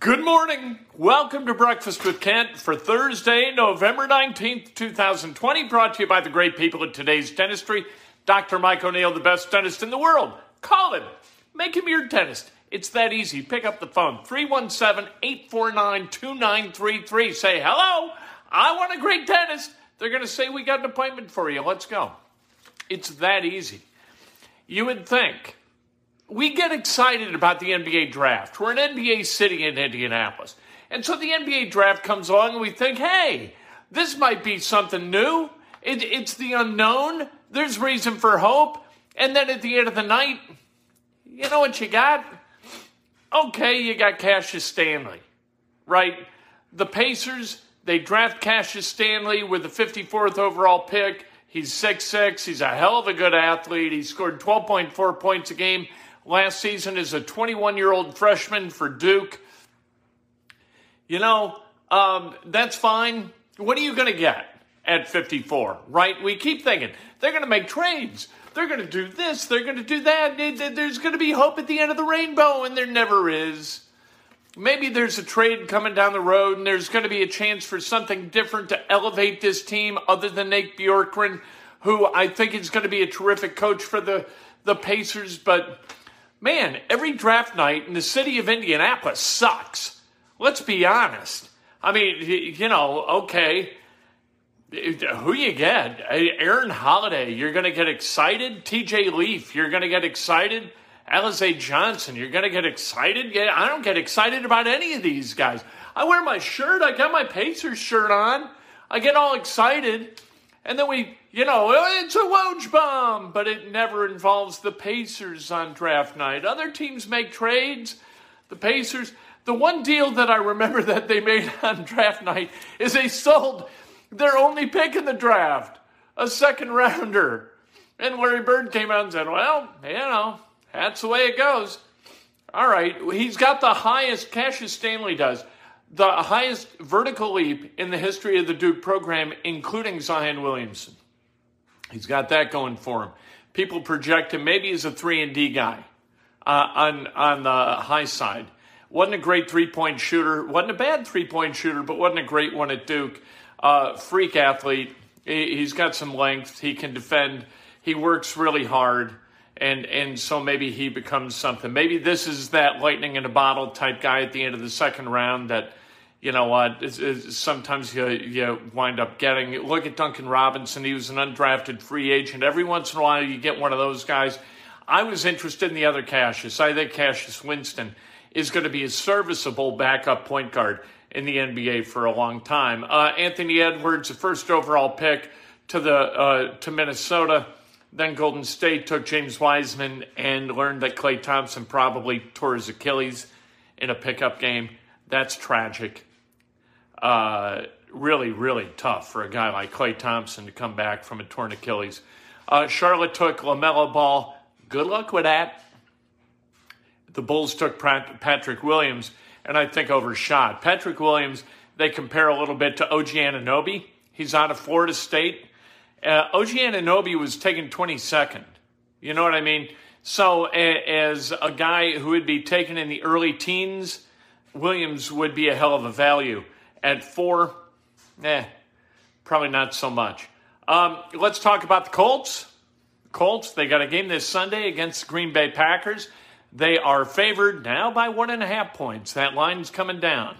Good morning. Welcome to Breakfast with Kent for Thursday, November 19th, 2020, brought to you by the great people at today's dentistry. Dr. Mike O'Neill, the best dentist in the world. Call him. Make him your dentist. It's that easy. Pick up the phone 317 849 2933. Say, hello, I want a great dentist. They're going to say, we got an appointment for you. Let's go. It's that easy. You would think we get excited about the NBA draft. We're an NBA city in Indianapolis. And so the NBA draft comes along and we think, hey, this might be something new. It, it's the unknown. There's reason for hope. And then at the end of the night, you know what you got? Okay, you got Cassius Stanley, right? The Pacers, they draft Cassius Stanley with the 54th overall pick. He's 6'6. He's a hell of a good athlete. He scored 12.4 points a game last season as a 21 year old freshman for Duke. You know, um, that's fine. What are you going to get at 54, right? We keep thinking they're going to make trades. They're going to do this. They're going to do that. There's going to be hope at the end of the rainbow, and there never is. Maybe there's a trade coming down the road, and there's going to be a chance for something different to elevate this team other than Nate Bjorkgren, who I think is going to be a terrific coach for the, the Pacers. But man, every draft night in the city of Indianapolis sucks. Let's be honest. I mean, you know, okay, who you get? Aaron Holiday, you're going to get excited. TJ Leaf, you're going to get excited. Alize Johnson, you're going to get excited. Yeah, I don't get excited about any of these guys. I wear my shirt. I got my Pacers shirt on. I get all excited. And then we, you know, it's a Woj bomb, but it never involves the Pacers on draft night. Other teams make trades. The Pacers, the one deal that I remember that they made on draft night is they sold their only pick in the draft, a second rounder. And Larry Bird came out and said, well, you know, that's the way it goes. All right, he's got the highest, Cassius Stanley does the highest vertical leap in the history of the Duke program, including Zion Williamson. He's got that going for him. People project him maybe as a three and D guy uh, on on the high side. wasn't a great three point shooter. wasn't a bad three point shooter, but wasn't a great one at Duke. Uh, freak athlete. He's got some length. He can defend. He works really hard and and so maybe he becomes something. Maybe this is that lightning in a bottle type guy at the end of the second round that you know what sometimes you you wind up getting. Look at Duncan Robinson; he was an undrafted free agent. Every once in a while, you get one of those guys. I was interested in the other Cassius. I think Cassius Winston is going to be a serviceable backup point guard in the NBA for a long time. Uh, Anthony Edwards, the first overall pick to the uh, to Minnesota then Golden State took James Wiseman and learned that Klay Thompson probably tore his Achilles in a pickup game. That's tragic. Uh, really, really tough for a guy like Klay Thompson to come back from a torn Achilles. Uh, Charlotte took LaMelo Ball. Good luck with that. the Bulls took Patrick Williams, and I think overshot. Patrick Williams, they compare a little bit to OG Anunoby. He's out of Florida State. Uh, OG Anunoby was taken 22nd. You know what I mean? So, as a guy who would be taken in the early teens, Williams would be a hell of a value. At four, eh, probably not so much. Um, let's talk about the Colts. Colts, they got a game this Sunday against the Green Bay Packers. They are favored now by one and a half points. That line's coming down.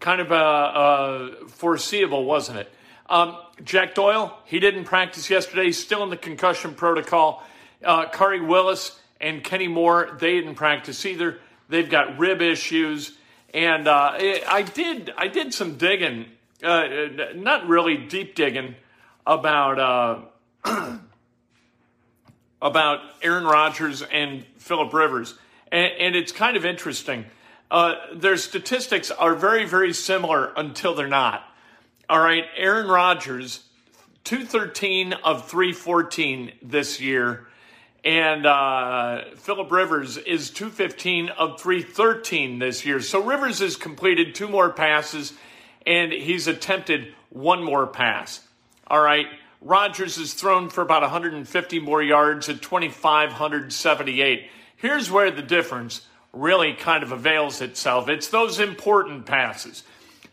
Kind of uh, uh, foreseeable, wasn't it? Um, Jack Doyle, he didn't practice yesterday. He's still in the concussion protocol. Uh, Khari Willis and Kenny Moore, they didn't practice either. They've got rib issues. And uh, I did I did some digging, uh, not really deep digging, about uh, about Aaron Rodgers and Philip Rivers, and, and it's kind of interesting. Uh, their statistics are very, very similar until they're not. All right, Aaron Rodgers, 213 of 314 this year, and uh, Philip Rivers is 215 of 313 this year. So Rivers has completed two more passes, and he's attempted one more pass. All right. Rodgers has thrown for about 150 more yards at 2,578. Here's where the difference really kind of avails itself it's those important passes.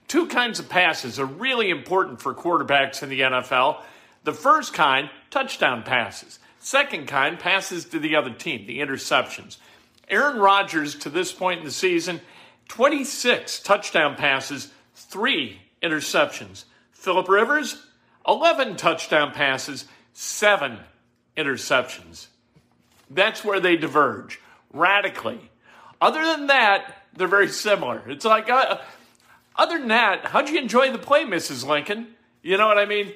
Two kinds of passes are really important for quarterbacks in the NFL. The first kind, touchdown passes. Second kind, passes to the other team, the interceptions. Aaron Rodgers, to this point in the season, 26 touchdown passes, three interceptions. Philip Rivers, 11 touchdown passes, seven interceptions. That's where they diverge radically. Other than that, they're very similar. It's like, uh, other than that, how'd you enjoy the play, Mrs. Lincoln? You know what I mean?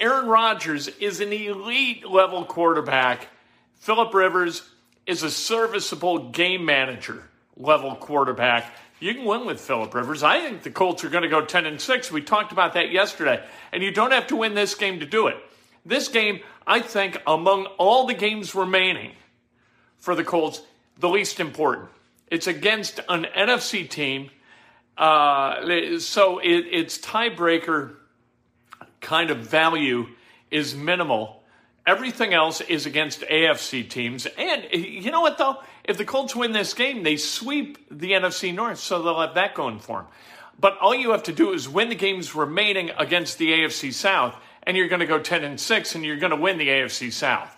Aaron Rodgers is an elite level quarterback. Philip Rivers is a serviceable game manager level quarterback. You can win with Philip Rivers. I think the Colts are going to go 10 and 6. We talked about that yesterday. And you don't have to win this game to do it. This game, I think, among all the games remaining for the Colts, the least important. It's against an NFC team. Uh, so it, its tiebreaker kind of value is minimal. Everything else is against AFC teams. And you know what, though? If the Colts win this game, they sweep the NFC North, so they'll have that going for them. But all you have to do is win the games remaining against the AFC South, and you're going to go 10 and 6, and you're going to win the AFC South.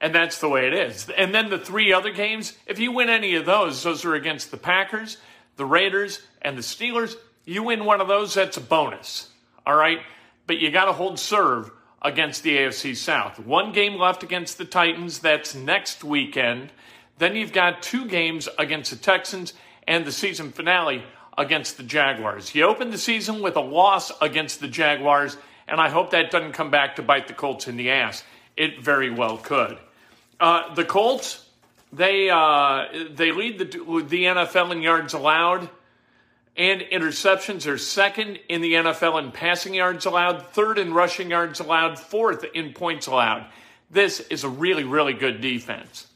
And that's the way it is. And then the three other games, if you win any of those, those are against the Packers, the Raiders, and the Steelers. You win one of those, that's a bonus. All right? But you got to hold serve against the AFC South. One game left against the Titans, that's next weekend. Then you've got two games against the Texans and the season finale against the Jaguars. You opened the season with a loss against the Jaguars, and I hope that doesn't come back to bite the Colts in the ass. It very well could. Uh, the Colts, they uh, they lead the the NFL in yards allowed and interceptions. They're second in the NFL in passing yards allowed, third in rushing yards allowed, fourth in points allowed. This is a really really good defense.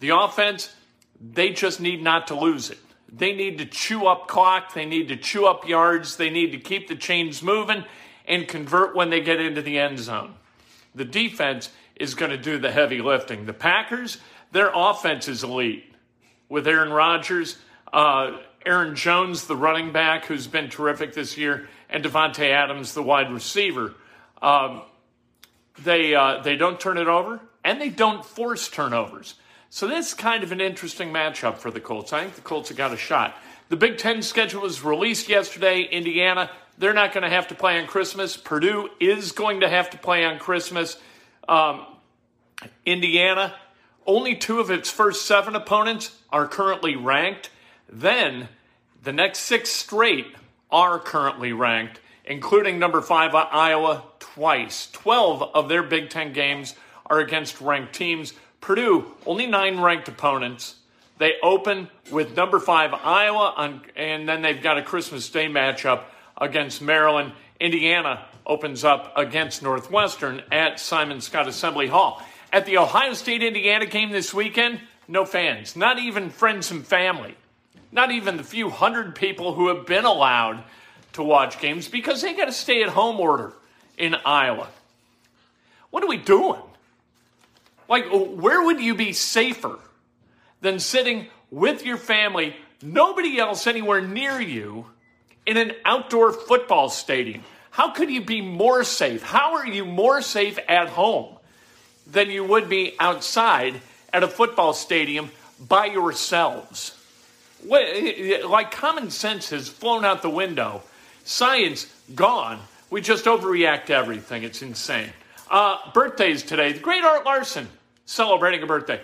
The offense, they just need not to lose it. They need to chew up clock, they need to chew up yards, they need to keep the chains moving and convert when they get into the end zone. The defense is going to do the heavy lifting. The Packers, their offense is elite with Aaron Rodgers, uh, Aaron Jones, the running back, who's been terrific this year, and Davante Adams, the wide receiver. Um, they uh, they don't turn it over, and they don't force turnovers. So this is kind of an interesting matchup for the Colts. I think the Colts have got a shot. The Big Ten schedule was released yesterday. Indiana, they're not going to have to play on Christmas. Purdue is going to have to play on Christmas. Um, Indiana, only two of its first seven opponents are currently ranked. Then the next six straight are currently ranked, including number five Iowa twice. 12 of their Big Ten games are against ranked teams. Purdue, only nine ranked opponents. They open with number five Iowa, on, and then they've got a Christmas Day matchup against Maryland. Indiana opens up against Northwestern at Simon Skjodt Assembly Hall. At the Ohio State Indiana game this weekend, no fans, not even friends and family, not even the few hundred people who have been allowed to watch games because they got a stay at home order in Iowa. What are we doing? Like, where would you be safer than sitting with your family, nobody else anywhere near you, in an outdoor football stadium? How could you be more safe? How are you more safe at home than you would be outside at a football stadium by yourselves? Like common sense has flown out the window, science gone. We just overreact to everything. It's insane. Uh, birthdays today. The great Art Larson celebrating a birthday.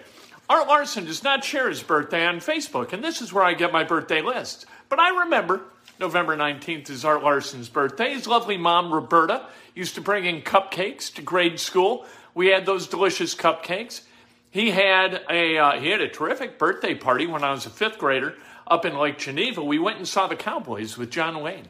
Art Larson does not share his birthday on Facebook, and this is where I get my birthday list. But I remember November 19th is Art Larson's birthday. His lovely mom, Roberta, used to bring in cupcakes to grade school. We had those delicious cupcakes. He had a uh, he had a terrific birthday party when I was a fifth grader up in Lake Geneva. We went and saw the Cowboys with John Wayne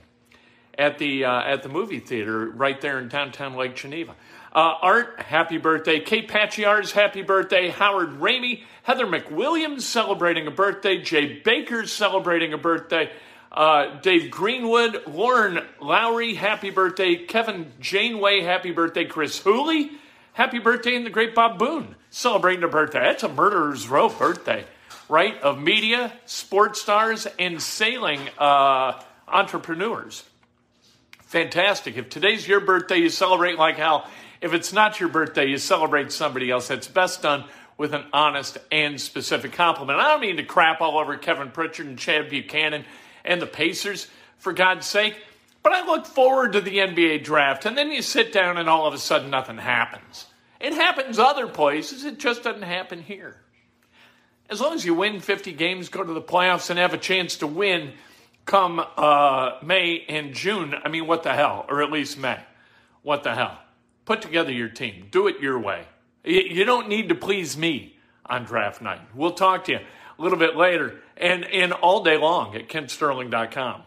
at the uh, at the movie theater right there in downtown Lake Geneva. Uh, Art, happy birthday. Kate Pachiar's happy birthday. Howard Ramey, Heather McWilliams celebrating a birthday. Jay Baker's celebrating a birthday. Uh, Dave Greenwood, Lauren Lowry, happy birthday. Kevin Janeway, happy birthday. Chris Hooley, happy birthday. And the great Bob Boone celebrating a birthday. That's a murderer's row birthday, right? Of media, sports stars, and sailing uh, entrepreneurs. Fantastic. If today's your birthday, you celebrate like hell. If it's not your birthday, you celebrate somebody else. That's best done with an honest and specific compliment. I don't mean to crap all over Kevin Pritchard and Chad Buchanan and the Pacers, for God's sake, but I look forward to the NBA draft, and then you sit down and all of a sudden nothing happens. It happens other places, it just doesn't happen here. As long as you win 50 games, go to the playoffs, and have a chance to win come uh, May and June, I mean, what the hell? Or at least May. What the hell? Put together your team. Do it your way. You don't need to please me on draft night. We'll talk to you a little bit later and, and all day long at kentsterling.com.